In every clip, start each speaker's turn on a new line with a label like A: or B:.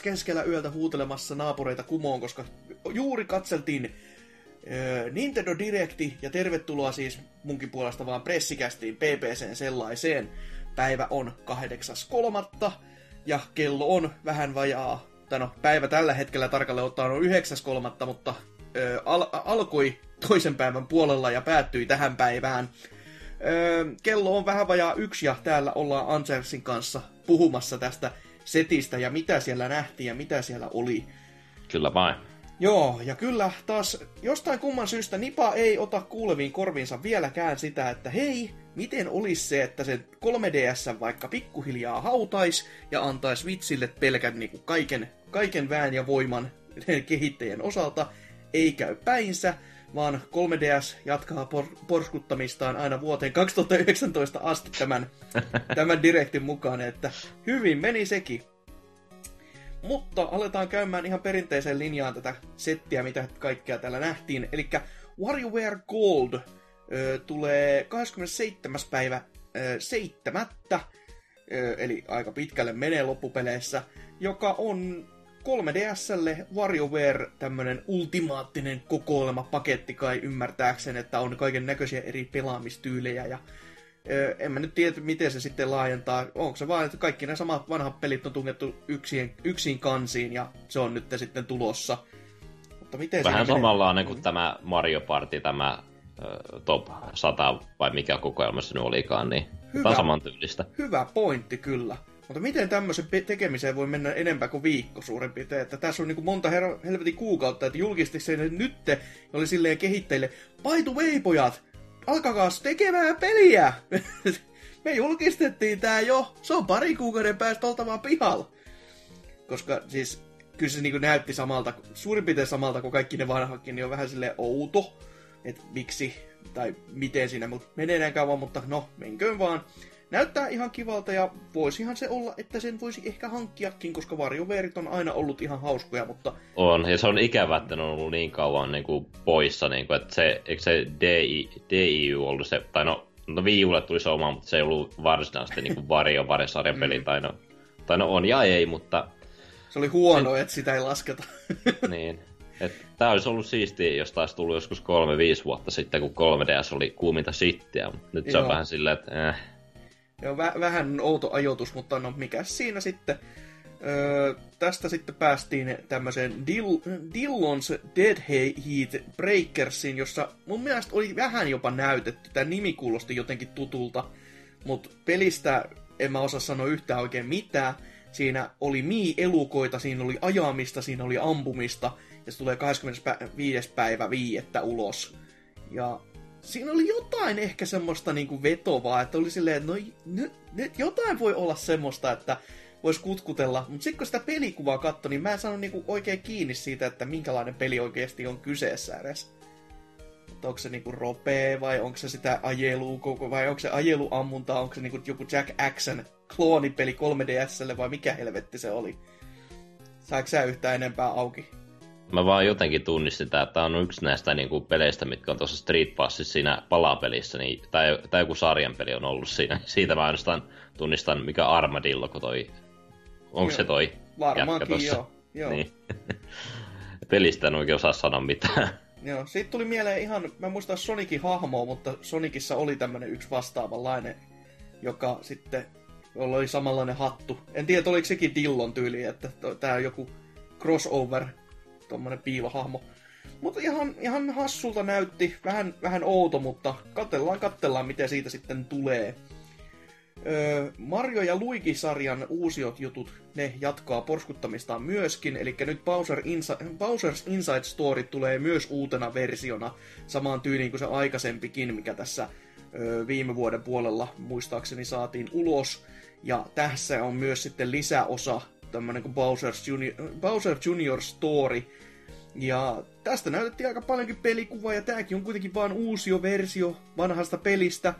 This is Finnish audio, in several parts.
A: taas keskellä yöltä huutelemassa naapureita kumoon, koska juuri katseltiin äh, Nintendo Directi, ja tervetuloa siis munkin puolesta vaan pressikästiin PPCn sellaiseen. Päivä on 8.3. ja kello on vähän vajaa, tai no päivä tällä hetkellä tarkalleen ottaen on 9.3., mutta äh, al- alkoi toisen päivän puolella ja päättyi tähän päivään. Öö, kello on vähän vajaa yksi ja täällä ollaan Ansersin kanssa puhumassa tästä setistä ja mitä siellä nähtiin ja mitä siellä oli.
B: Kyllä vain.
A: Joo, ja kyllä taas jostain kumman syystä Nipa ei ota kuuleviin korviinsa vieläkään sitä, että hei, miten olisi se, että se 3DS vaikka pikkuhiljaa hautais ja antaisi vitsille pelkän niin kuin kaiken, kaiken vään ja voiman kehittäjien osalta, ei käy päinsä, vaan 3DS jatkaa por- porskuttamistaan aina vuoteen 2019 asti tämän, tämän direktin mukaan, että hyvin meni sekin. Mutta aletaan käymään ihan perinteiseen linjaan tätä settiä, mitä kaikkea täällä nähtiin. Eli WarioWare Gold ö, tulee 27. päivä ö, 7. Ö, eli aika pitkälle menee loppupeleissä, joka on 3DSlle WarioWare tämmönen ultimaattinen kokoelma paketti kai ymmärtääkseen, että on kaiken näköisiä eri pelaamistyylejä ja ö, en mä nyt tiedä, miten se sitten laajentaa. Onko se vaan, että kaikki nämä samat vanhat pelit on tungettu yksin, yksin kansiin ja se on nyt sitten tulossa.
B: Mutta miten Vähän samanlainen kuin tämä Mario Party, tämä ö, Top 100 vai mikä kokoelma se nyt olikaan, niin hyvä, tämä on samantyylistä.
A: Hyvä pointti kyllä. Mutta miten tämmöisen tekemiseen voi mennä enempää kuin viikko suurin piirtein? Että tässä on niin kuin monta her- helvetin kuukautta, että julkisti se nytte oli silleen kehittäjille, by the way, pojat, tekemään peliä! Me julkistettiin tää jo, se on pari kuukauden päästä oltava pihalla. Koska siis kyllä se niin näytti samalta, suurin piirtein samalta kuin kaikki ne vanhatkin, niin on vähän silleen outo, että miksi tai miten siinä mutta menee kauan, mutta no, menköön vaan näyttää ihan kivalta ja voisihan se olla, että sen voisi ehkä hankkiakin, koska varjoveerit on aina ollut ihan hauskoja, mutta...
B: On, ja se on ikävä, että ne on ollut niin kauan niin kuin, poissa, niin kuin, että se, eikö se DI, DIU ollut se, tai no, no Wii Ulle tuli se oma, mutta se ei ollut varsinaisesti niin Vario Varesarjan peli, mm. tai, no, tai no on ja ei, mutta...
A: Se oli huono, se... että sitä ei lasketa.
B: niin. Tämä olisi ollut siistiä, jos taisi tullut joskus 3-5 vuotta sitten, kun 3DS oli kuuminta shittiä. Nyt Joo. se on vähän silleen, että äh,
A: ja vä- vähän outo ajoitus, mutta no mikä siinä sitten. Öö, tästä sitten päästiin tämmöiseen Dill- Dillon's Dead Heat Breakersiin, jossa mun mielestä oli vähän jopa näytetty. Tämä nimi kuulosti jotenkin tutulta, mutta pelistä en mä osaa sanoa yhtään oikein mitään. Siinä oli mii-elukoita, siinä oli ajamista, siinä oli ampumista, ja se tulee 25. päivä viiettä ulos. Ja siinä oli jotain ehkä semmoista niinku vetovaa, että oli silleen, että no nyt, nyt jotain voi olla semmoista, että voisi kutkutella. Mutta sitten kun sitä pelikuvaa katsoi, niin mä en saanut niinku oikein kiinni siitä, että minkälainen peli oikeasti on kyseessä edes. Että onko se niinku ropee vai onko se sitä ajelua koko, vai onko se ajeluammunta, onko se niinku joku Jack Action kloonipeli 3DSlle vai mikä helvetti se oli. Saako sä yhtään enempää auki?
B: Mä vaan jotenkin tunnistin, että tämä on yksi näistä niin kuin peleistä, mitkä on tuossa Street Passissa siinä palapelissä, niin, tai, tai joku sarjan peli on ollut siinä. Siitä mä ainoastaan tunnistan, mikä Armadillo, kun toi... Onko se toi
A: Varmaankin joo. joo.
B: Niin. Pelistä en oikein osaa sanoa mitään.
A: Joo, siitä tuli mieleen ihan, mä muistan Sonicin hahmoa, mutta Sonicissa oli tämmönen yksi vastaavanlainen, joka sitten, jolla oli samanlainen hattu. En tiedä, oliko sekin Dillon tyyli, että tää on joku crossover tommonen piilohahmo. Mutta ihan, ihan hassulta näytti, vähän, vähän outo, mutta katsellaan, katsellaan, miten siitä sitten tulee. Öö, Mario ja Luigi-sarjan uusiot jutut, ne jatkaa porskuttamistaan myöskin, eli nyt Bowser Insi- Bowser's Inside Story tulee myös uutena versiona, samaan tyyliin kuin se aikaisempikin, mikä tässä öö, viime vuoden puolella muistaakseni saatiin ulos. Ja tässä on myös sitten lisäosa tämmönen kuin Bowser's Junior, Bowser Junior Story. Ja tästä näytettiin aika paljonkin pelikuvaa, ja tääkin on kuitenkin vain uusio versio vanhasta pelistä.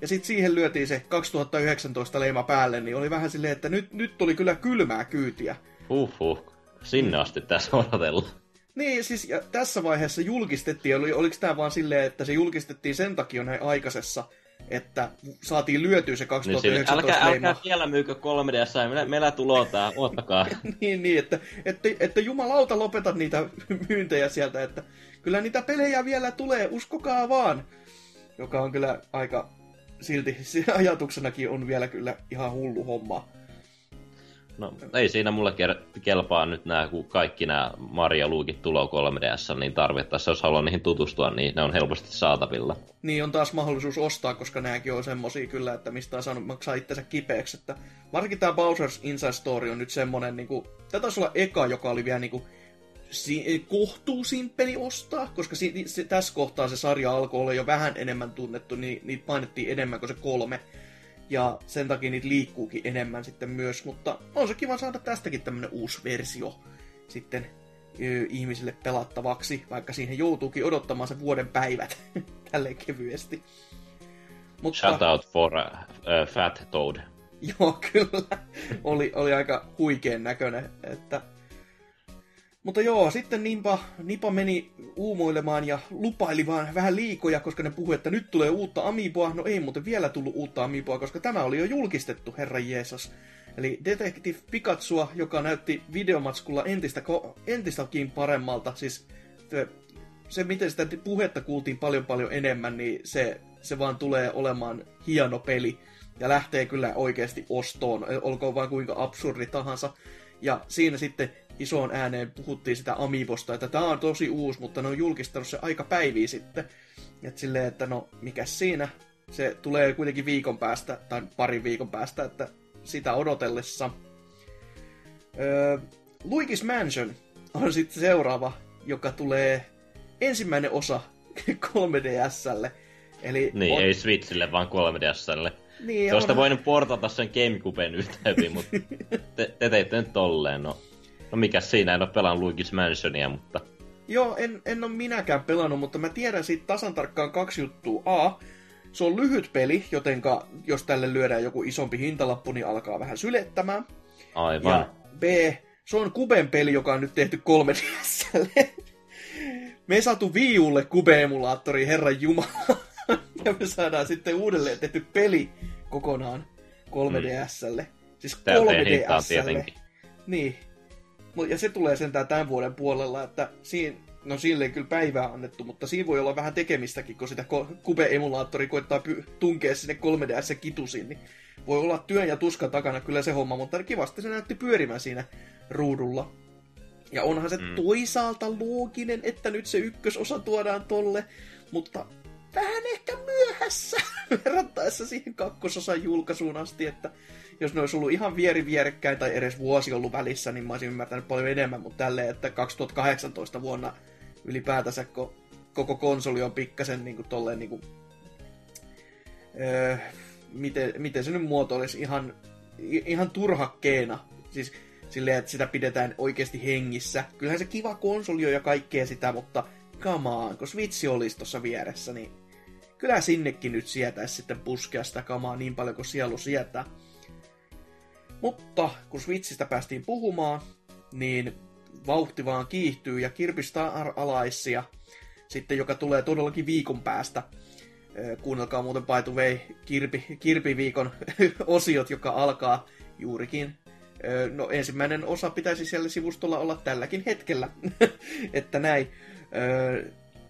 A: Ja sitten siihen lyötiin se 2019 leima päälle, niin oli vähän silleen, että nyt, nyt tuli kyllä kylmää kyytiä.
B: Uhuh, sinne asti tässä odotella.
A: Niin, siis ja tässä vaiheessa julkistettiin, oli, oliko tämä vaan silleen, että se julkistettiin sen takia näin aikaisessa että saatiin lyötyä se 2019
B: niin, älkää, älkää vielä myykö 3DS, meillä, meillä tulee tää, ottakaa.
A: niin, niin, että, että, että jumalauta lopeta niitä myyntejä sieltä, että kyllä niitä pelejä vielä tulee, uskokaa vaan. Joka on kyllä aika, silti ajatuksenakin on vielä kyllä ihan hullu homma.
B: No ei siinä mulle kelpaa nyt nämä, kun kaikki nämä Maria Luukit tulo 3DS, niin tarvittaessa, jos haluaa niihin tutustua, niin ne on helposti saatavilla.
A: Niin on taas mahdollisuus ostaa, koska nämäkin on semmosia kyllä, että mistä on saanut maksaa itsensä kipeäksi. Että varsinkin tämä Bowser's Inside Story on nyt semmonen, niin kuin, tämä taisi olla eka, joka oli vielä niin kuin, si- kohtuusimpeli ostaa, koska si- se, tässä kohtaa se sarja alkoi olla jo vähän enemmän tunnettu, niin niitä painettiin enemmän kuin se kolme ja sen takia niitä liikkuukin enemmän sitten myös, mutta on se kiva saada tästäkin tämmönen uusi versio sitten ihmisille pelattavaksi, vaikka siihen joutuukin odottamaan se vuoden päivät tälleen kevyesti.
B: Mutta... Shout out for uh, uh, Fat Toad.
A: Joo, kyllä. oli, oli aika huikeen näköinen, että mutta joo, sitten Nipa, Nipa meni uumoilemaan ja lupaili vaan vähän liikoja, koska ne puhui, että nyt tulee uutta Amiiboa. No ei muuten vielä tullut uutta Amiiboa, koska tämä oli jo julkistettu, herra Jeesus. Eli Detective Pikatsua, joka näytti videomatskulla entistä, entistäkin paremmalta. Siis se, miten sitä puhetta kuultiin paljon paljon enemmän, niin se, se vaan tulee olemaan hieno peli. Ja lähtee kyllä oikeasti ostoon, olkoon vain kuinka absurdi tahansa. Ja siinä sitten isoon ääneen puhuttiin sitä Amiibosta, että tämä on tosi uusi, mutta ne on julkistanut se aika päiviä sitten. Että silleen, että no, mikä siinä? Se tulee kuitenkin viikon päästä, tai parin viikon päästä, että sitä odotellessa. Öö, Luigi's Mansion on sitten seuraava, joka tulee ensimmäinen osa 3DSlle. Eli
B: niin, on... ei Switchille, vaan 3DSlle. Niin, Tuosta on... voinut portata sen Gamecuben yhtä hyvin, mutta te, te teitte nyt tolleen, no. No mikä siinä, en ole pelannut Luigi's Mansionia, mutta...
A: Joo, en, en ole minäkään pelannut, mutta mä tiedän siitä tasan tarkkaan kaksi juttua. A, se on lyhyt peli, jotenka jos tälle lyödään joku isompi hintalappu, niin alkaa vähän sylettämään.
B: Aivan. Ja
A: B, se on Kuben peli, joka on nyt tehty 3 dslle Me saatu viulle Kube-emulaattori, herran jumala. ja me saadaan sitten uudelleen tehty peli kokonaan 3DSlle. Mm. Siis 3DSlle. Niin, ja se tulee sentään tämän vuoden puolella, että siinä, no silleen kyllä päivää annettu, mutta siinä voi olla vähän tekemistäkin, kun sitä Cube-emulaattori koittaa py- tunkea sinne 3DS kitusiin, niin voi olla työn ja tuskan takana kyllä se homma, mutta kivasti se näytti pyörimään siinä ruudulla. Ja onhan se mm. toisaalta looginen, että nyt se ykkösosa tuodaan tolle, mutta vähän ehkä myöhässä verrattaessa siihen kakkososan julkaisuun asti, että jos ne olisi ollut ihan vieri vierekkäin tai edes vuosi ollut välissä, niin mä olisin ymmärtänyt paljon enemmän, mutta tälleen, että 2018 vuonna ylipäätänsä, kun koko konsoli on pikkasen niin kuin tolleen niin kuin, öö, miten, miten se nyt muotoilisi, ihan, ihan turhakkeena. Siis silleen, että sitä pidetään oikeasti hengissä. Kyllähän se kiva konsoli on ja kaikkea sitä, mutta come on, kun Switch olisi tuossa vieressä, niin kyllä sinnekin nyt sietäisi sitten puskea sitä kamaa niin paljon kuin sielu sietää. Mutta kun Switchistä päästiin puhumaan, niin vauhti vaan kiihtyy ja Kirby Star Alaisia, sitten joka tulee todellakin viikon päästä. Kuunnelkaa muuten by way, Kirpi, Kirpi-viikon osiot, joka alkaa juurikin. No ensimmäinen osa pitäisi siellä sivustolla olla tälläkin hetkellä, että näin.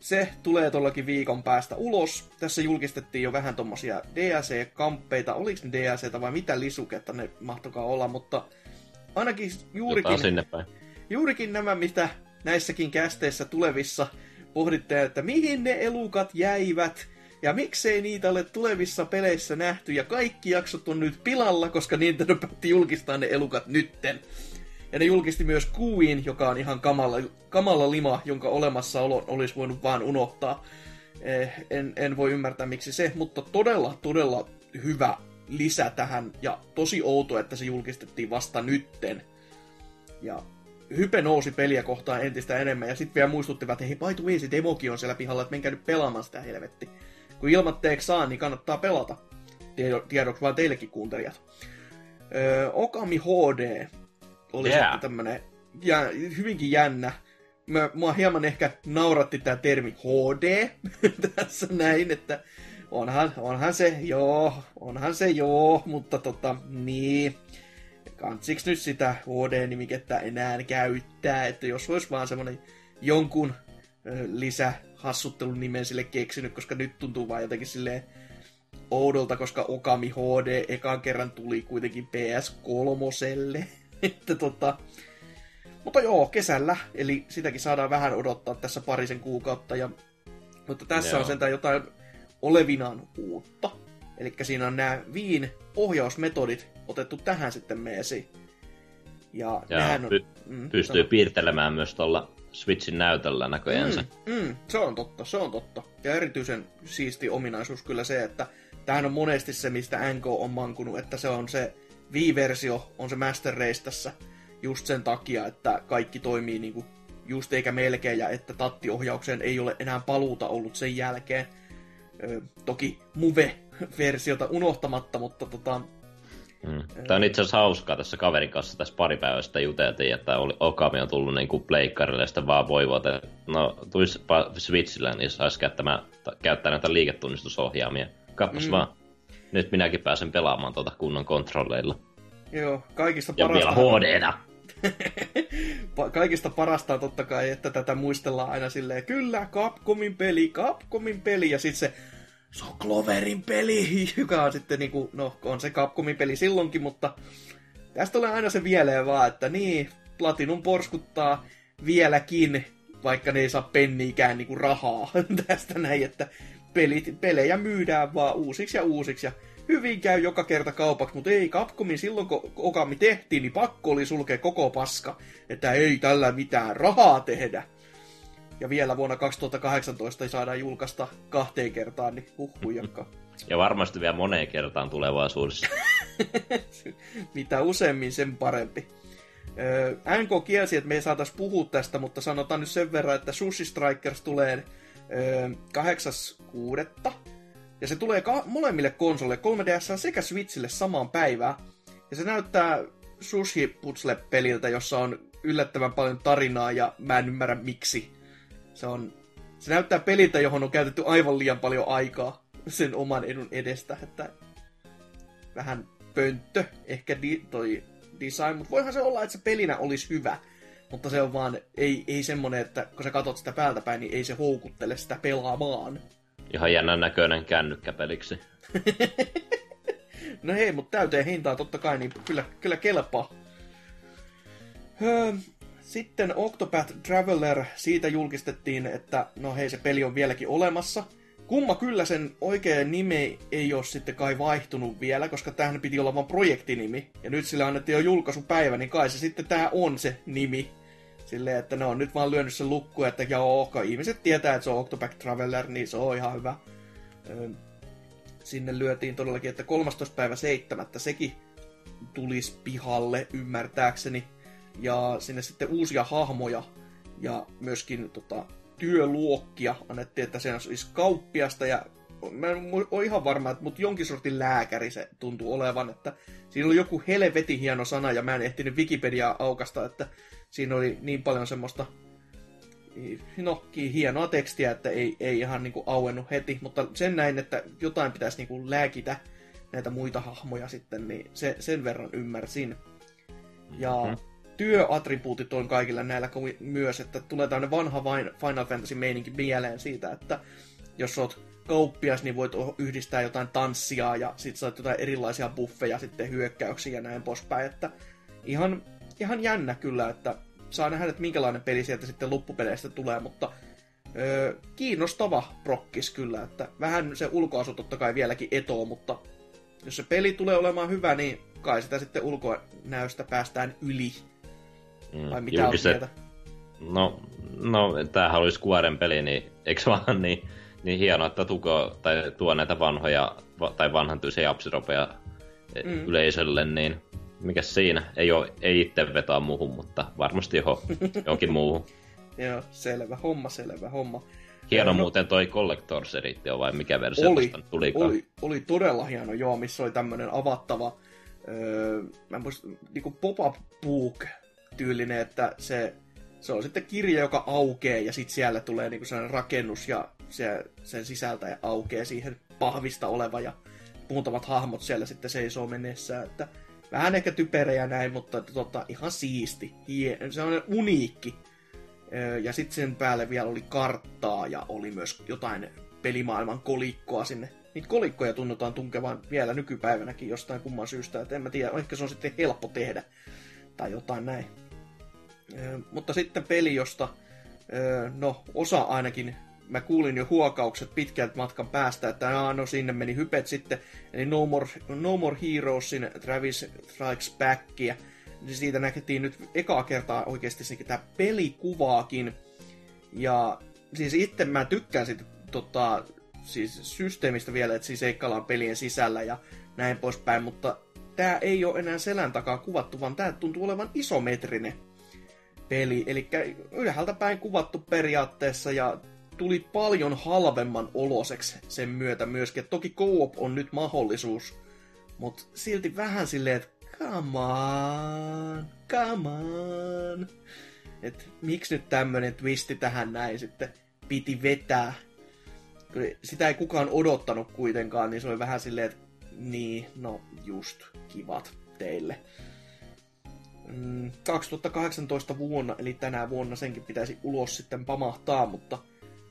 A: Se tulee tuollakin viikon päästä ulos. Tässä julkistettiin jo vähän tommosia DLC-kamppeita. Oliko ne DLC vai mitä lisuketta ne mahtokaa olla, mutta ainakin juurikin, juurikin nämä, mitä näissäkin kästeissä tulevissa pohditte, että mihin ne elukat jäivät, ja miksei niitä ole tulevissa peleissä nähty, ja kaikki jaksot on nyt pilalla, koska Nintendo päätti julkistaa ne elukat nytten. Ja ne julkisti myös Queen, joka on ihan kamala, kamala lima, jonka olemassaolo olisi voinut vaan unohtaa. Eh, en, en voi ymmärtää miksi se, mutta todella, todella hyvä lisä tähän, ja tosi outo, että se julkistettiin vasta nytten. Ja hype nousi peliä kohtaan entistä enemmän, ja sitten vielä muistuttivat, että hei, by the way, se demokin on siellä pihalla, että menkää nyt pelaamaan sitä helvetti. Kun ilmatteeksi saa, niin kannattaa pelata. Tiedoksi vaan teillekin kuuntelijat. Öö, Okami HD oli yeah. sitten tämmönen ja, hyvinkin jännä. Mä, mua hieman ehkä nauratti tämä termi HD tässä näin, että onhan, onhan se, joo, onhan se joo, mutta tota, niin, kansiks nyt sitä HD-nimikettä enää käyttää, että jos olisi vaan semmonen jonkun lisä hassuttelun nimen sille keksinyt, koska nyt tuntuu vaan jotenkin silleen oudolta, koska Okami HD ekan kerran tuli kuitenkin PS3. Että tota, mutta joo, kesällä, eli sitäkin saadaan vähän odottaa tässä parisen kuukautta. Ja, mutta tässä joo. on sentään jotain olevinaan uutta. Eli siinä on nämä viin ohjausmetodit otettu tähän sitten meesi.
B: Ja, ja nehän on, py- mm, pystyy sano. piirtelemään myös tuolla Switchin näytöllä näköjänsä.
A: Mm, mm, se on totta, se on totta. Ja erityisen siisti ominaisuus kyllä se, että tämähän on monesti se, mistä NK on mankunut, että se on se Wii-versio, on se Master Race tässä just sen takia, että kaikki toimii niinku just eikä melkein, ja että tattiohjaukseen ei ole enää paluuta ollut sen jälkeen. Ö, toki Move-versiota unohtamatta, mutta tota,
B: Mm. Tämä on itse asiassa hauskaa tässä kaverin kanssa tässä pari päivästä juteltiin, että oli, Okami on tullut niin kuin pleikkarille ja sitten vaan voivot, että no tulisipa Switchillä, niin saisi käyttää, käyttää näitä liiketunnistusohjaamia. Kappas mm. vaan, nyt minäkin pääsen pelaamaan tuota kunnon kontrolleilla.
A: Joo, kaikista
B: ja parasta... Ja vielä hd
A: kaikista parasta on totta kai, että tätä muistellaan aina silleen, kyllä, Capcomin peli, Capcomin peli, ja sitten se se on Cloverin peli, joka on sitten niinku, no on se Capcomin peli silloinkin, mutta tästä tulee aina se vielä vaan, että niin, Platinum porskuttaa vieläkin, vaikka ne ei saa penniikään niinku rahaa tästä näin, että pelit, pelejä myydään vaan uusiksi ja uusiksi ja hyvin käy joka kerta kaupaksi, mutta ei Capcomin silloin, kun Okami tehtiin, niin pakko oli sulkea koko paska, että ei tällä mitään rahaa tehdä. Ja vielä vuonna 2018 saadaan julkaista kahteen kertaan, niin huhhujakka.
B: Ja varmasti vielä moneen kertaan tulevaisuudessa.
A: Mitä useammin, sen parempi. NK kielsi, että me ei saatais puhua tästä, mutta sanotaan nyt sen verran, että Sushi Strikers tulee 8.6. Ja se tulee ka- molemmille konsoleille, 3DS sekä Switchille samaan päivään. Ja se näyttää Sushi Puzzle-peliltä, jossa on yllättävän paljon tarinaa ja mä en ymmärrä miksi. Se, on, se näyttää peliltä, johon on käytetty aivan liian paljon aikaa sen oman edun edestä, että vähän pönttö ehkä di, toi design, mutta voihan se olla, että se pelinä olisi hyvä, mutta se on vaan, ei, ei semmonen, että kun sä katsot sitä päältä päin, niin ei se houkuttele sitä pelaamaan.
B: Ihan jännän näköinen kännykkäpeliksi.
A: no hei, mutta täyteen hintaa totta kai, niin kyllä, kyllä kelpaa. Öö, sitten Octopath Traveler, siitä julkistettiin, että no hei, se peli on vieläkin olemassa. Kumma kyllä sen oikea nimi ei ole sitten kai vaihtunut vielä, koska tähän piti olla vain projektinimi. Ja nyt sille annettiin jo julkaisupäivä, niin kai se sitten tää on se nimi. Silleen, että ne on nyt vaan lyönyt sen lukku, että joo, ihmiset tietää, että se on Octopath Traveler, niin se on ihan hyvä. Sinne lyötiin todellakin, että 13. päivä 7. sekin tulisi pihalle ymmärtääkseni ja sinne sitten uusia hahmoja ja myöskin tota, työluokkia annettiin, että se on siis kauppiasta ja mä en ole ihan varma, että mutta jonkin sortin lääkäri se tuntuu olevan, että siinä oli joku helvetin hieno sana ja mä en ehtinyt Wikipediaa aukasta, että siinä oli niin paljon semmoista no, hienoa tekstiä, että ei, ei ihan niinku auennut heti, mutta sen näin, että jotain pitäisi niinku lääkitä näitä muita hahmoja sitten, niin se, sen verran ymmärsin. Ja mm-hmm työattribuutit on kaikilla näillä myös, että tulee tämmöinen vanha Final Fantasy-meininki mieleen siitä, että jos oot kauppias, niin voit yhdistää jotain tanssia ja sit saat jotain erilaisia buffeja sitten hyökkäyksiä ja näin poispäin, että ihan, ihan jännä kyllä, että saa nähdä, että minkälainen peli sieltä sitten loppupeleistä tulee, mutta öö, kiinnostava prokkis kyllä, että vähän se ulkoasu totta kai vieläkin etoo, mutta jos se peli tulee olemaan hyvä, niin kai sitä sitten ulkonäöstä päästään yli. Mm, Vai mitä julkiset... on
B: No, no tämähän olisi Squaren peli, niin eikö vaan niin, niin hienoa, että tuko, tai tuo näitä vanhoja tai vanhantyisiä japsiropeja mm. yleisölle, niin mikä siinä? Ei, ole, ei itse vetoa muuhun, mutta varmasti jo, johonkin muuhun.
A: Joo, selvä homma, selvä homma.
B: Hieno no, muuten toi Collector's Edition, vai mikä versio
A: oli, tuli? Oli, oli todella hieno, joo, missä oli tämmönen avattava, öö, mä en muista, niinku pop-up book tyylinen, että se, se on sitten kirja, joka aukeaa ja sitten siellä tulee niinku sellainen rakennus ja se, sen sisältä ja aukeaa siihen pahvista oleva ja muutamat hahmot siellä sitten seisoo mennessään, että vähän ehkä typerejä näin, mutta tota, ihan siisti. Hie, se on uniikki. Ja sitten sen päälle vielä oli karttaa ja oli myös jotain pelimaailman kolikkoa sinne. Niitä kolikkoja tunnutaan tunkevan vielä nykypäivänäkin jostain kumman syystä, että en mä tiedä, ehkä se on sitten helppo tehdä tai jotain näin. Mutta sitten peli, josta no osa ainakin mä kuulin jo huokaukset pitkältä matkan päästä, että no sinne meni hypet sitten, eli No More, no More Heroesin Travis Strikes Backia. Niin siitä näkettiin nyt ekaa kertaa oikeasti tämä pelikuvaakin. Ja siis itse mä tykkään siitä tota, siis systeemistä vielä, että siis seikkaillaan pelien sisällä ja näin poispäin, mutta tämä ei ole enää selän takaa kuvattu, vaan tämä tuntuu olevan isometrinen peli. Eli ylhäältä päin kuvattu periaatteessa ja tuli paljon halvemman oloseksi sen myötä myöskin. Et toki co-op on nyt mahdollisuus, mutta silti vähän silleen, että come on, come on. Et miksi nyt tämmönen twisti tähän näin sitten piti vetää. Sitä ei kukaan odottanut kuitenkaan, niin se oli vähän silleen, että niin, no just, kivat teille. 2018 mm, vuonna, eli tänä vuonna senkin pitäisi ulos sitten pamahtaa, mutta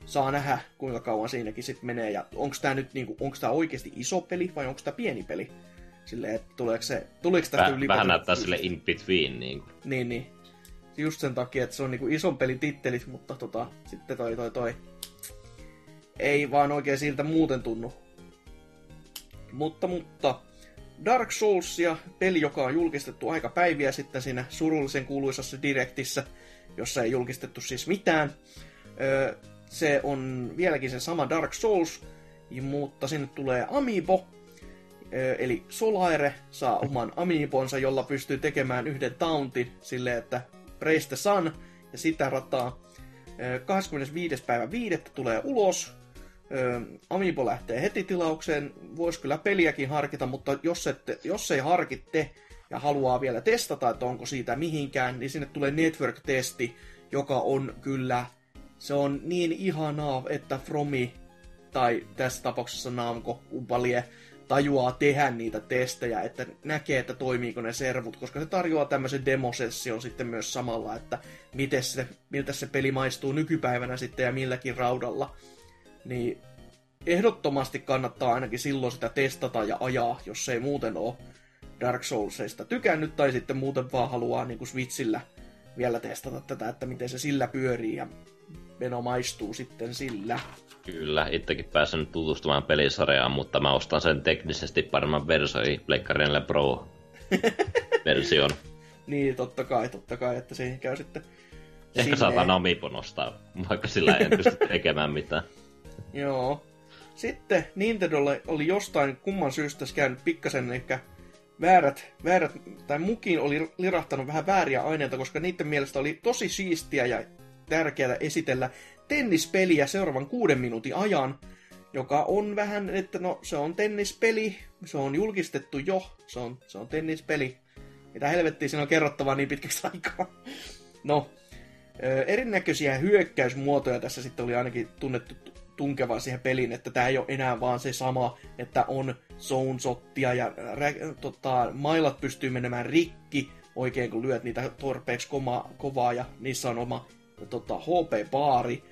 A: saa nähdä, kuinka kauan siinäkin sitten menee. Ja onko tämä nyt niinku, onko tämä oikeasti iso peli vai onko tämä pieni peli? Silleen, että tuleeko, se, tuleeko tästä
B: Väh, ylipäätään... Vähän näyttää sille in between. Niin,
A: niin, niin. Just sen takia, että se on niinku ison pelin tittelit, mutta tota, sitten toi, toi, toi. Ei vaan oikein siltä muuten tunnu. Mutta, mutta Dark Soulsia, peli, joka on julkistettu aika päiviä sitten siinä surullisen kuuluisassa direktissä, jossa ei julkistettu siis mitään. Se on vieläkin se sama Dark Souls, mutta sinne tulee Amiibo, eli Solaire saa oman Amiibonsa, jolla pystyy tekemään yhden tauntin sille, että Praise the Sun ja sitä rataa. 25. päivä 5. tulee ulos, Amiibo lähtee heti tilaukseen. Voisi kyllä peliäkin harkita, mutta jos, ette, jos ei harkitte ja haluaa vielä testata, että onko siitä mihinkään, niin sinne tulee network-testi, joka on kyllä, se on niin ihanaa, että Fromi, tai tässä tapauksessa Namco Upalie, tajuaa tehdä niitä testejä, että näkee, että toimiiko ne servut, koska se tarjoaa tämmöisen demosession sitten myös samalla, että miten se, miltä se peli maistuu nykypäivänä sitten ja milläkin raudalla niin ehdottomasti kannattaa ainakin silloin sitä testata ja ajaa, jos ei muuten ole Dark Soulsista tykännyt, tai sitten muuten vaan haluaa niin kuin Switchillä vielä testata tätä, että miten se sillä pyörii ja meno maistuu sitten sillä.
B: Kyllä, itsekin pääsen tutustumaan pelisarjaan, mutta mä ostan sen teknisesti paremman version, Pleikkarille Pro version.
A: niin, totta kai, totta kai, että siihen käy sitten
B: Ehkä sinne... saatan Amiibo nostaa, vaikka sillä ei pysty tekemään mitään.
A: Joo. Sitten Nintendolle oli jostain kumman syystä käynyt pikkasen ehkä väärät, väärät, tai mukin oli lirahtanut vähän vääriä aineita, koska niiden mielestä oli tosi siistiä ja tärkeää esitellä tennispeliä seuraavan kuuden minuutin ajan, joka on vähän, että no se on tennispeli, se on julkistettu jo, se on, se on tennispeli. Mitä helvettiä siinä on kerrottavaa niin pitkäksi aikaa. No, erinäköisiä hyökkäysmuotoja tässä sitten oli ainakin tunnettu tunkevaa siihen peliin, että tämä ei ole enää vaan se sama, että on zone-sottia ja rä, tota, mailat pystyy menemään rikki oikein kun lyöt niitä torpeeksi koma, kovaa ja niissä on oma tota, HP-baari.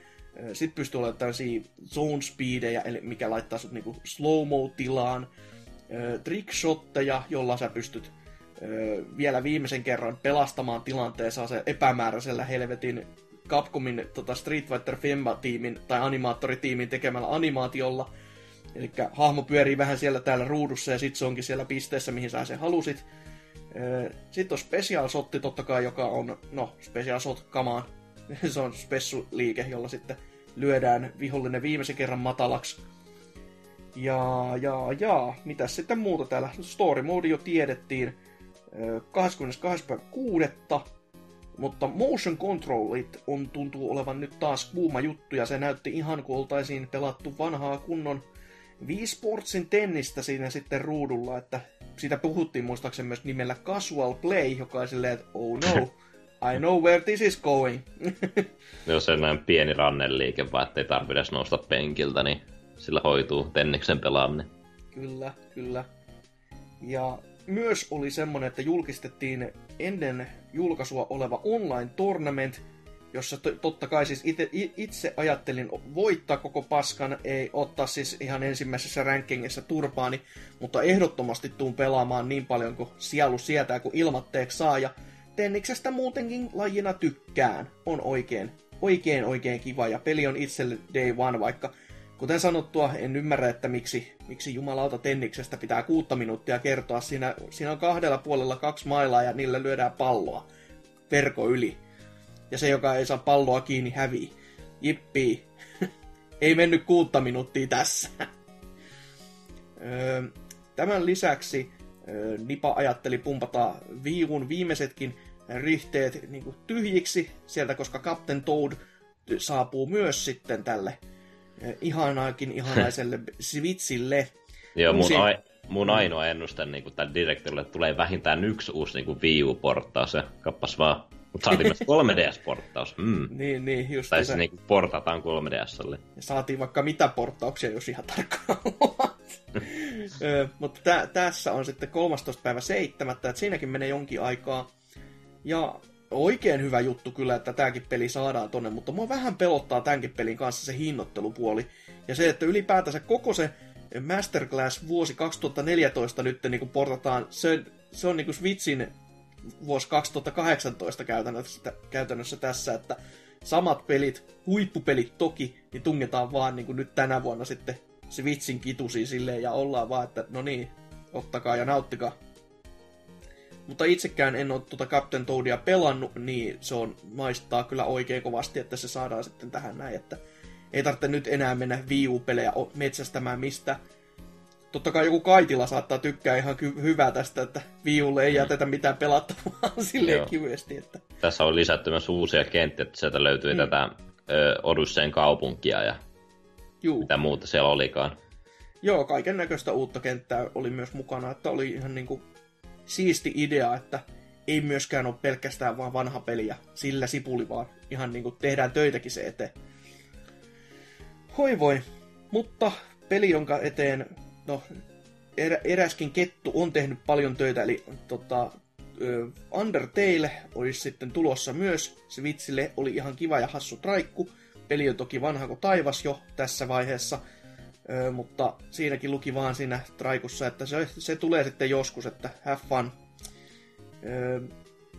A: Sitten pystyy olemaan tällaisia zone speedejä, eli mikä laittaa sut niinku slow-mo-tilaan. Trickshotteja, jolla sä pystyt vielä viimeisen kerran pelastamaan tilanteessa se epämääräisellä helvetin Capcomin tota Street Fighter Femma-tiimin tai animaattoritiimin tekemällä animaatiolla. Eli hahmo pyörii vähän siellä täällä ruudussa ja sitten se onkin siellä pisteessä, mihin sä sen halusit. Sitten on Special Shotti totta kai, joka on, no, Special Shot kamaan. se on spessu-liike, jolla sitten lyödään vihollinen viimeisen kerran matalaksi. Ja, ja, ja, mitä sitten muuta täällä? Story mode jo tiedettiin 22.6. Mutta motion controlit on, tuntuu olevan nyt taas kuuma juttu, ja se näytti ihan kuin oltaisiin pelattu vanhaa kunnon Wii tennistä siinä sitten ruudulla, että siitä puhuttiin muistaakseni myös nimellä Casual Play, joka on silleen, että oh no, I know where this is going.
B: Jos se näin pieni ranneliike, vaan ettei tarvitse nousta penkiltä, niin sillä hoituu Tenniksen pelaaminen.
A: Kyllä, kyllä. Ja myös oli semmonen, että julkistettiin ennen julkaisua oleva online tournament, jossa to, totta kai siis ite, itse ajattelin voittaa koko paskan, ei ottaa siis ihan ensimmäisessä rankingissa turpaani, mutta ehdottomasti tuun pelaamaan niin paljon kuin sielu sietää, kun ilmatteeksi saa, ja Tenniksestä muutenkin lajina tykkään. On oikein, oikein oikein kiva, ja peli on itselle day one, vaikka Kuten sanottua, en ymmärrä, että miksi, miksi jumalauta Tenniksestä pitää kuutta minuuttia kertoa. Siinä, siinä on kahdella puolella kaksi mailaa ja niillä lyödään palloa verko yli. Ja se, joka ei saa palloa kiinni, hävii. Jippii. ei mennyt kuutta minuuttia tässä. Tämän lisäksi Nipa ajatteli pumpata viivun viimeisetkin rihteet niin tyhjiksi sieltä, koska Captain Toad saapuu myös sitten tälle ihanaakin ihanaiselle Switchille.
B: Joo, mun, Uusi... ai, mun ainoa ennuste niin tällä direktorille tulee vähintään yksi uusi niin Wii U-porttaus, ja kappas vaan. Mutta saatiin myös 3DS-porttaus. Mm.
A: niin, niin, just
B: Tai siis niin portataan 3DSlle.
A: Ja saatiin vaikka mitä porttauksia, jos ihan tarkkaan Mutta tä- tässä on sitten 13. päivä 7. että siinäkin menee jonkin aikaa. Ja oikein hyvä juttu kyllä, että tämäkin peli saadaan tonne, mutta mua vähän pelottaa tämänkin pelin kanssa se hinnoittelupuoli. Ja se, että ylipäätänsä koko se Masterclass vuosi 2014 nyt niin kuin portataan, se, se on niin kuin Switchin vuosi 2018 käytännössä, käytännössä tässä, että samat pelit, huippupelit toki, niin tungetaan vaan niin kuin nyt tänä vuonna sitten Switchin kitusi silleen ja ollaan vaan, että no niin, ottakaa ja nauttikaa. Mutta itsekään en ole tuota Captain Toadia pelannut, niin se on, maistaa kyllä oikein kovasti, että se saadaan sitten tähän näin, että ei tarvitse nyt enää mennä Wii U-pelejä metsästämään mistä. Totta kai joku Kaitila saattaa tykkää ihan ky- hyvää tästä, että Wii Ulle ei mm. jätetä mitään pelattavaa silleen Joo. kivyesti. Että...
B: Tässä on lisätty myös uusia kenttiä, että sieltä löytyi mm. tätä ö, Odysseen kaupunkia ja Juu. mitä muuta siellä olikaan.
A: Joo, kaiken näköistä uutta kenttää oli myös mukana, että oli ihan niinku siisti idea, että ei myöskään ole pelkästään vaan vanha peli ja sillä sipuli, vaan ihan niin kuin tehdään töitäkin se eteen. Hoi voi. Mutta peli, jonka eteen no, erä, eräskin kettu on tehnyt paljon töitä, eli tota, Undertale olisi sitten tulossa myös. Switchille oli ihan kiva ja hassu traikku. Peli on toki vanha kuin taivas jo tässä vaiheessa – Mutta siinäkin luki vaan siinä traikussa, että se, se tulee sitten joskus, että have fun. Öö,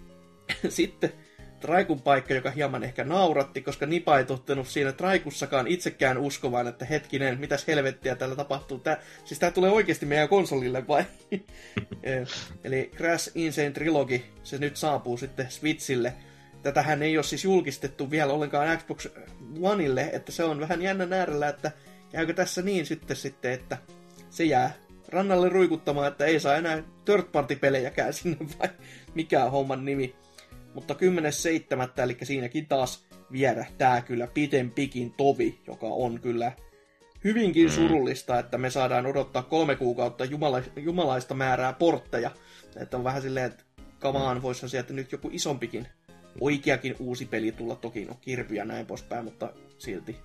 A: sitten traikun paikka, joka hieman ehkä nauratti, koska Nipa ei tottunut siinä traikussakaan itsekään uskomaan, että hetkinen, mitäs helvettiä täällä tapahtuu. Tää, siis tää tulee oikeasti meidän konsolille vai? Eli Crash Insane Trilogy, se nyt saapuu sitten Switchille. Tätähän ei ole siis julkistettu vielä ollenkaan Xbox Oneille, että se on vähän jännä äärellä, että käykö tässä niin sitten, sitten että se jää rannalle ruikuttamaan, että ei saa enää third party pelejäkään sinne vai mikä on homman nimi. Mutta 10.7. eli siinäkin taas vierähtää kyllä pitempikin tovi, joka on kyllä hyvinkin mm. surullista, että me saadaan odottaa kolme kuukautta jumala, jumalaista määrää portteja. Että on vähän silleen, että kamaan voisi sieltä nyt joku isompikin, oikeakin uusi peli tulla. Toki no kirpy ja näin poispäin, mutta silti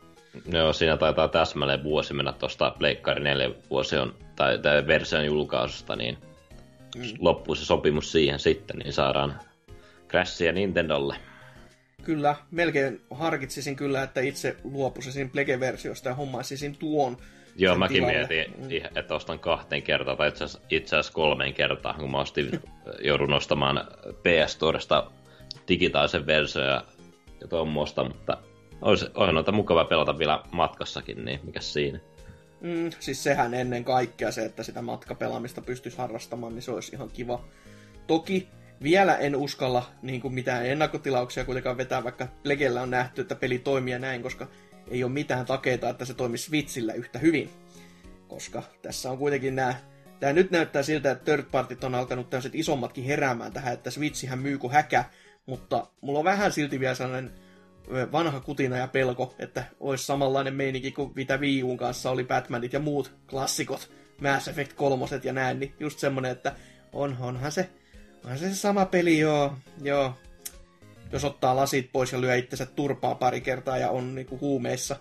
B: Joo, siinä taitaa täsmälleen vuosi mennä tuosta Pleikkari 4 vuosi on, tai, tai version julkaisusta, niin mm. loppuu se sopimus siihen sitten, niin saadaan Crashia Nintendolle.
A: Kyllä, melkein harkitsisin kyllä, että itse luopuisin Plege-versiosta ja hommaisin tuon
B: Joo, mäkin tilalle. mietin, mm. että ostan kahteen kertaan, tai itse asiassa, itse asiassa kolmeen kertaan, kun mä ostin, joudun ostamaan PS Storesta digitaalisen version ja, ja tuommoista, mutta olisi, olisi noita mukava pelata vielä matkassakin, niin mikä siinä?
A: Mm, siis sehän ennen kaikkea se, että sitä matkapelaamista pystyisi harrastamaan, niin se olisi ihan kiva. Toki vielä en uskalla niin kuin mitään ennakkotilauksia kuitenkaan vetää, vaikka Plegellä on nähty, että peli toimii näin, koska ei ole mitään takeita, että se toimisi Switchillä yhtä hyvin. Koska tässä on kuitenkin nämä... Tämä nyt näyttää siltä, että third partit on alkanut tämmöiset isommatkin heräämään tähän, että Switchihän myy kuin häkä, mutta mulla on vähän silti vielä sellainen vanha kutina ja pelko, että olisi samanlainen meininki kuin mitä Wii Uun kanssa oli Batmanit ja muut klassikot, Mass Effect 3 ja näin, niin just semmonen, että on, onhan se, onhan se, se sama peli, joo, joo. Jos ottaa lasit pois ja lyö itsensä turpaa pari kertaa ja on niinku huumeissa,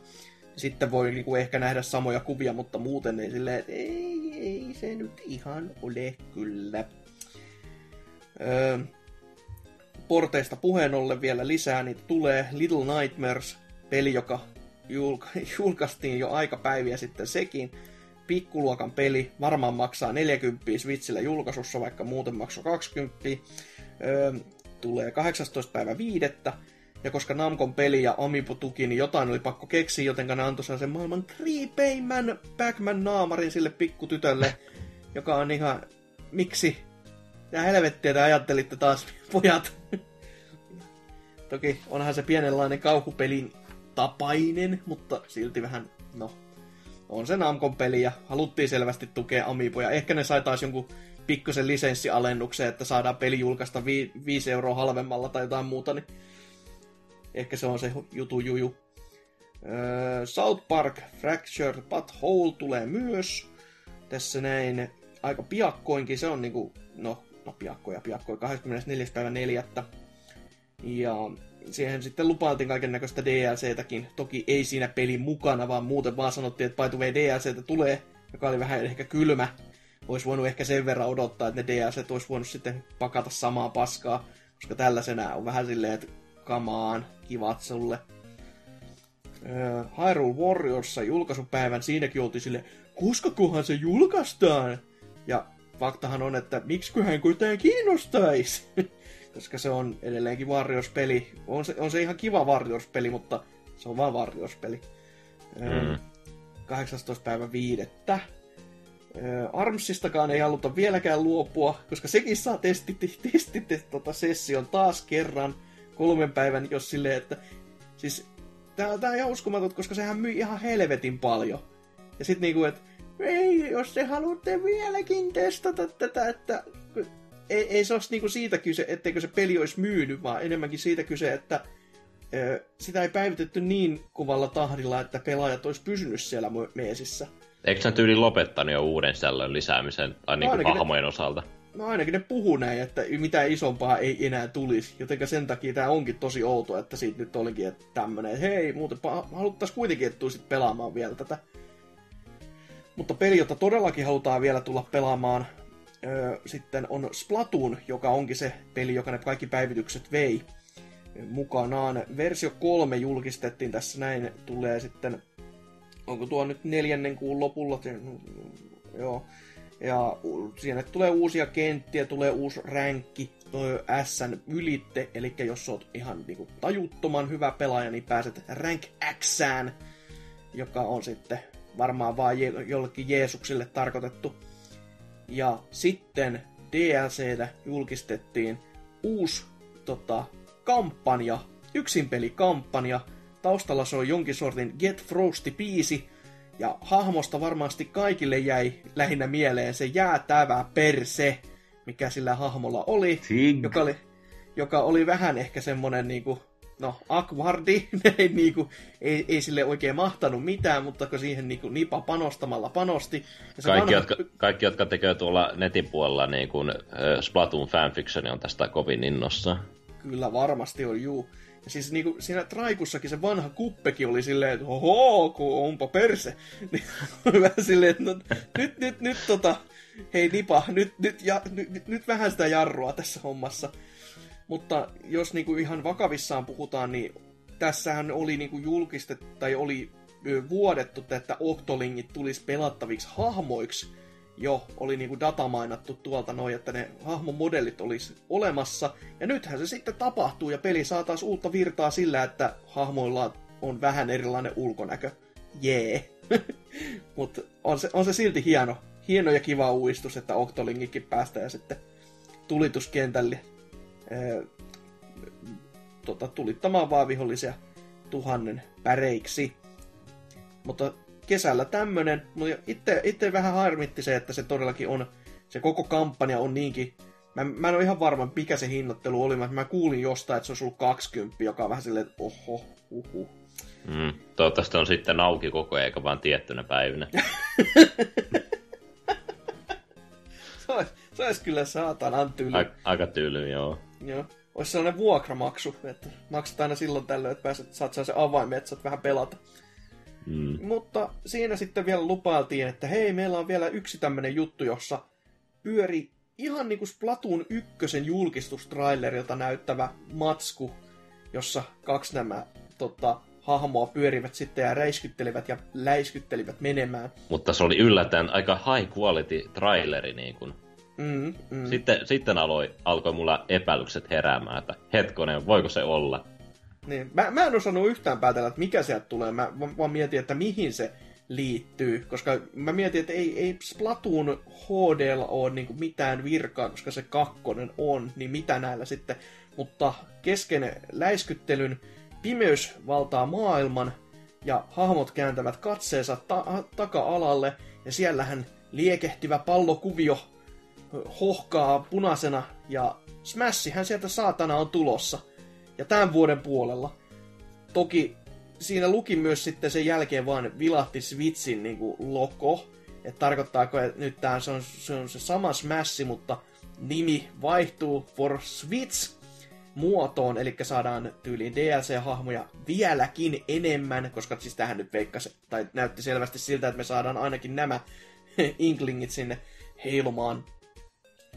A: Sitten voi niinku ehkä nähdä samoja kuvia, mutta muuten ei silleen, että ei, ei se nyt ihan ole kyllä. Öö, porteista puheen ollen vielä lisää, niin tulee Little Nightmares, peli, joka julka- julkaistiin jo aika päiviä sitten sekin. Pikkuluokan peli, varmaan maksaa 40 Switchillä julkaisussa, vaikka muuten maksaa 20. Öö, tulee 18. päivä viidettä. Ja koska Namcon peli ja Amiibo tuki, niin jotain oli pakko keksiä, joten ne antoi sen maailman creepeimmän Pac-Man naamarin sille pikkutytölle, joka on ihan... Miksi? Ja helvettiä te ajattelitte taas, pojat. Toki onhan se pienenlainen kauhupelin tapainen, mutta silti vähän, no, on se Namcon peli ja haluttiin selvästi tukea Amiiboja. Ehkä ne sai taas jonkun pikkusen lisenssialennuksen, että saadaan peli julkaista 5 euroa halvemmalla tai jotain muuta, niin ehkä se on se jutu juju. Öö, South Park Fractured But Whole tulee myös. Tässä näin aika piakkoinkin, se on niinku, no, no piakko ja piakko, 24. päivä 4. Ja siihen sitten lupailtiin kaiken näköistä DLCtäkin. Toki ei siinä pelin mukana, vaan muuten vaan sanottiin, että way DLCtä tulee, joka oli vähän ehkä kylmä. Olisi voinut ehkä sen verran odottaa, että ne DLC olisi voinut sitten pakata samaa paskaa, koska tällaisena on vähän silleen, että kamaan, kivat sulle. Uh, Hyrule Warriorsa julkaisupäivän siinäkin oltiin sille, koskakohan se julkaistaan? Ja faktahan on, että miksiköhän kuitenkin kiinnostaisi? koska se on edelleenkin Warriors-peli. On se, on se ihan kiva Warriors-peli, mutta se on vaan Warriors-peli. Mm. 18. päivä viidettä. Armsistakaan ei haluta vieläkään luopua, koska sekin saa testit, testit tota session taas kerran kolmen päivän, jos silleen, että siis tää, tää on ihan uskomaton, koska sehän myy ihan helvetin paljon. Ja sit niinku, että ei, jos te haluatte vieläkin testata tätä, että ei, ei se olisi niinku siitä kyse, etteikö se peli olisi myynyt, vaan enemmänkin siitä kyse, että ö, sitä ei päivitetty niin kuvalla tahdilla, että pelaajat olisi pysynyt siellä meesissä.
B: Eikö sen tyyli lopettanut jo uuden sisällön lisäämisen, tai niin kuin hahmojen osalta?
A: No ainakin ne puhuu näin, että mitään isompaa ei enää tulisi. Jotenka sen takia tämä onkin tosi outo, että siitä nyt olikin että hei, muuten haluttaisiin kuitenkin, että tulisit pelaamaan vielä tätä. Mutta peli, jota todellakin halutaan vielä tulla pelaamaan, öö, sitten on Splatoon, joka onkin se peli, joka ne kaikki päivitykset vei mukanaan. Versio 3 julkistettiin tässä näin, tulee sitten, onko tuo nyt neljännen kuun lopulla, joo, ja siinä tulee uusia kenttiä, tulee uusi ränkki, toi S ylitte, eli jos oot ihan niinku tajuttoman hyvä pelaaja, niin pääset rank Xään, joka on sitten varmaan vaan je- jollekin Jeesukselle tarkoitettu ja sitten DLCtä julkistettiin uusi tota, kampanja, yksinpelikampanja. Taustalla se on jonkin sortin Get Frosty biisi, ja hahmosta varmasti kaikille jäi lähinnä mieleen se jäätävä perse, mikä sillä hahmolla oli, joka oli, joka oli vähän ehkä semmonen niinku no, Akvardi ei, niinku, ei, ei sille oikein mahtanut mitään, mutta kun siihen niinku, nipa panostamalla panosti.
B: Ja kaikki, vanha... jotka, kaikki, jotka tekee tuolla netin puolella niin kuin, Splatoon fanfiction, on tästä kovin innossa.
A: Kyllä varmasti on, juu. Ja siis niinku, siinä Traikussakin se vanha kuppekin oli silleen, että oho, kun onpa perse. Niin vähän silleen, että no, nyt, nyt, nyt tota, hei Nipa, nyt, nyt, ja, nyt, nyt vähän sitä jarrua tässä hommassa. Mutta jos niinku ihan vakavissaan puhutaan, niin tässähän oli niinku julkistettu, tai oli vuodettu, että Octolingit tulisi pelattaviksi hahmoiksi. Jo oli niinku datamainattu tuolta noin, että ne hahmomodellit olisi olemassa. Ja nythän se sitten tapahtuu, ja peli saa taas uutta virtaa sillä, että hahmoilla on vähän erilainen ulkonäkö. Jee. Yeah. Mutta on se, on se silti hieno, hieno ja kiva uudistus, että Octolingikin päästään sitten tulituskentälle tota, tulittamaan vaan vihollisia tuhannen päreiksi. Mutta kesällä tämmönen, mutta itse, itse vähän harmitti se, että se todellakin on, se koko kampanja on niinkin, mä, mä en ole ihan varma, mikä se hinnoittelu oli, mä, mä kuulin jostain, että se olisi ollut 20, joka on vähän silleen, että oho, uhu.
B: Mm, toivottavasti on sitten auki koko ajan, eikä vaan tiettynä päivinä.
A: se, olisi, se olisi kyllä saatanan tyly.
B: Aika, aika tyly, joo.
A: Joo. Olisi sellainen vuokramaksu, että maksat aina silloin tällöin, että pääset, saat se avaimet, saat vähän pelata.
B: Mm.
A: Mutta siinä sitten vielä lupailtiin, että hei, meillä on vielä yksi tämmöinen juttu, jossa pyöri ihan niin kuin Splatoon ykkösen julkistustrailerilta näyttävä matsku, jossa kaksi nämä tota, hahmoa pyörivät sitten ja räiskyttelivät ja läiskyttelivät menemään.
B: Mutta se oli yllättäen aika high quality traileri niin kuin.
A: Mm, mm.
B: Sitten, sitten aloi, alkoi mulla epäilykset heräämään, että hetkonen, voiko se olla?
A: Niin. Mä, mä en osannut yhtään päätellä, että mikä sieltä tulee. Mä vaan mietin, että mihin se liittyy. Koska mä mietin, että ei, ei Splatoon HD ole niin mitään virkaa, koska se kakkonen on, niin mitä näillä sitten. Mutta kesken läiskyttelyn pimeys valtaa maailman ja hahmot kääntävät katseensa ta- taka-alalle ja siellähän liekehtivä pallokuvio hohkaa punaisena ja Smashihän sieltä saatana on tulossa. Ja tämän vuoden puolella. Toki siinä luki myös sitten sen jälkeen vaan vilahti Switchin niin kuin logo. Että tarkoittaako, että nyt tämä on, se on se sama Smash, mutta nimi vaihtuu for Switch muotoon, eli saadaan tyyliin DLC-hahmoja vieläkin enemmän, koska siis tähän nyt veikkasi, tai näytti selvästi siltä, että me saadaan ainakin nämä inklingit sinne heilumaan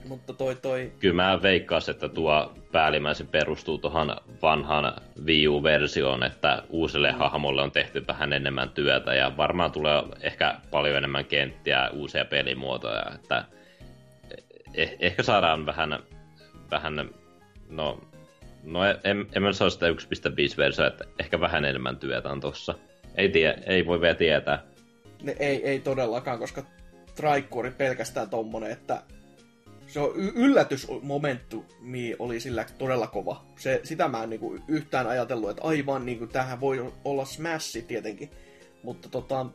A: mutta toi toi...
B: Kyllä mä veikkaan, että tuo päällimmäisen perustuu tuohon vanhaan Wii U-versioon, että uusille mm. hahmolle on tehty vähän enemmän työtä ja varmaan tulee ehkä paljon enemmän kenttiä, uusia pelimuotoja, että eh- ehkä saadaan vähän, vähän no, no en, en mä sitä 1.5-versiota, että ehkä vähän enemmän työtä on tossa. Ei, tie, ei voi vielä tietää.
A: Ne, ei, ei todellakaan, koska Trikuri pelkästään tommonen, että se on y- yllätysmomentumi oli sillä todella kova. Se, sitä mä en niinku yhtään ajatellut, että aivan niinku tähän voi olla Smash tietenkin. Mutta tota,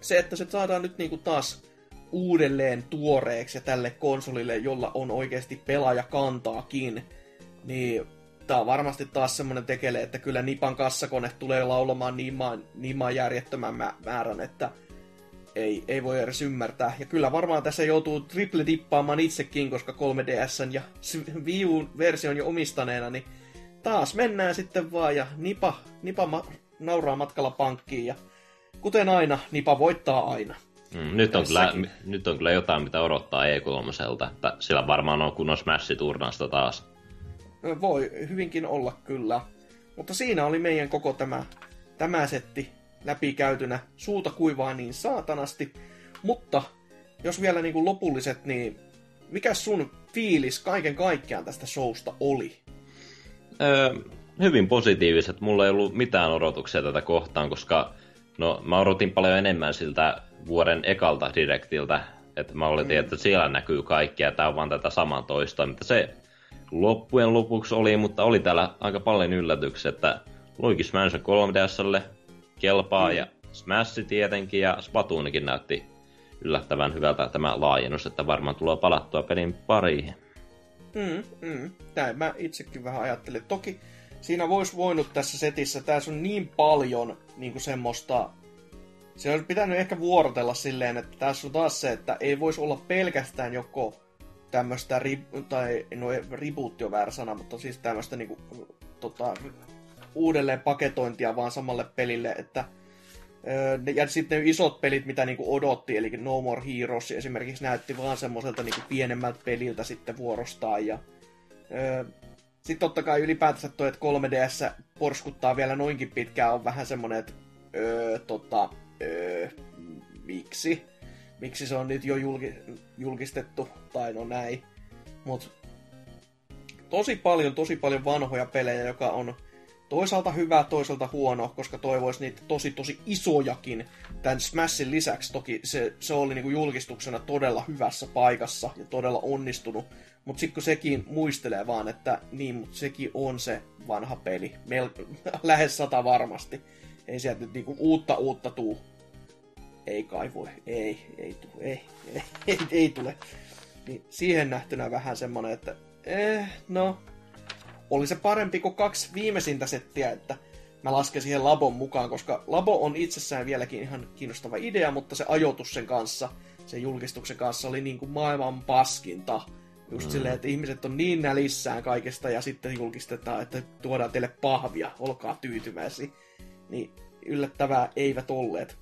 A: se, että se saadaan nyt niinku taas uudelleen tuoreeksi ja tälle konsolille, jolla on oikeasti pelaaja kantaakin, niin tää on varmasti taas semmonen tekele, että kyllä Nipan kassakone tulee laulamaan niin maan, niin maan järjettömän määrän, että ei, ei voi edes ymmärtää. Ja kyllä varmaan tässä joutuu triple dippaamaan itsekin, koska 3DSn ja Wii U-version jo omistaneena, niin taas mennään sitten vaan ja Nipa, Nipa ma- nauraa matkalla pankkiin ja kuten aina, Nipa voittaa aina.
B: Mm, nyt, on kyllä, nyt on kyllä jotain, mitä odottaa E3, että sillä varmaan on kunnon Smash-turnasta taas.
A: Voi hyvinkin olla kyllä. Mutta siinä oli meidän koko tämä, tämä setti läpikäytynä. Suuta kuivaa niin saatanasti. Mutta jos vielä niin kuin lopulliset, niin mikä sun fiilis kaiken kaikkiaan tästä showsta oli?
B: Öö, hyvin positiiviset. Mulla ei ollut mitään odotuksia tätä kohtaan, koska no, mä odotin paljon enemmän siltä vuoden ekalta direktiltä. Että mä oletin, mm. että siellä näkyy kaikki ja tää on vaan tätä samaa toista. Mutta se loppujen lopuksi oli, mutta oli täällä aika paljon yllätyksiä, että Luigi's Mansion 3DSlle kelpaa mm. ja Smash tietenkin ja Splatoonikin näytti yllättävän hyvältä tämä laajennus, että varmaan tulee palattua pelin pariin.
A: Mm, mm. Näin mä itsekin vähän ajattelin. Toki siinä voisi voinut tässä setissä, tässä on niin paljon niin kuin semmoista se olisi pitänyt ehkä vuorotella silleen, että tässä on taas se, että ei voisi olla pelkästään joko tämmöistä, ri- tai no reboot on väärä sana, mutta siis tämmöistä niinku, tota, uudelleen paketointia vaan samalle pelille, että ja sitten ne isot pelit, mitä niinku odotti, eli No More Heroes esimerkiksi näytti vaan semmoiselta niinku pienemmältä peliltä sitten vuorostaan. Ja, sitten totta kai ylipäätänsä toi, että 3DS porskuttaa vielä noinkin pitkään, on vähän semmoinen, että öö, tota, öö, miksi? Miksi se on nyt jo julki, julkistettu, tai no näin. Mut tosi paljon, tosi paljon vanhoja pelejä, joka on toisaalta hyvä, toisaalta huono, koska toivoisi niitä tosi tosi isojakin. Tämän Smashin lisäksi toki se, se oli niinku julkistuksena todella hyvässä paikassa ja todella onnistunut. Mutta sitten kun sekin muistelee vaan, että niin, mutta sekin on se vanha peli. Mel- lähes sata varmasti. Ei sieltä nyt niinku uutta uutta tuu. Ei kai voi. Ei, ei tule. Ei, ei, ei, ei tule. Niin siihen nähtynä vähän semmonen, että eh, no, oli se parempi kuin kaksi viimeisintä settiä, että mä lasken siihen Labon mukaan, koska Labo on itsessään vieläkin ihan kiinnostava idea, mutta se ajoitus sen kanssa, sen julkistuksen kanssa oli niin kuin maailman paskinta. Just mm. silleen, että ihmiset on niin nälissään kaikesta ja sitten julkistetaan, että tuodaan teille pahvia, olkaa tyytyväisiä. niin yllättävää eivät olleet.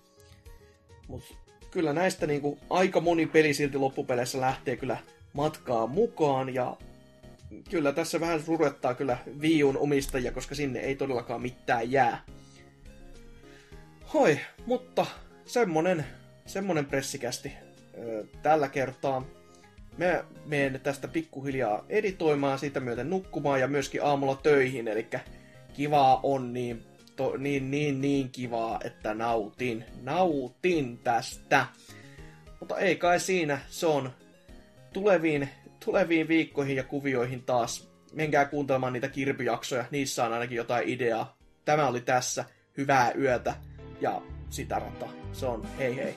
A: Mutta kyllä näistä niinku aika moni peli silti loppupeleissä lähtee kyllä matkaa mukaan ja kyllä tässä vähän surettaa kyllä Viun omistajia, koska sinne ei todellakaan mitään jää. Hoi, mutta semmonen, semmonen pressikästi öö, tällä kertaa. Me menen tästä pikkuhiljaa editoimaan, siitä myöten nukkumaan ja myöskin aamulla töihin, eli kivaa on niin, to, niin, niin, niin kivaa, että nautin, nautin tästä. Mutta ei kai siinä, se on tuleviin, tuleviin viikkoihin ja kuvioihin taas. Menkää kuuntelemaan niitä kirpyjaksoja, niissä on ainakin jotain ideaa. Tämä oli tässä, hyvää yötä ja sitä rataa. Se on hei hei.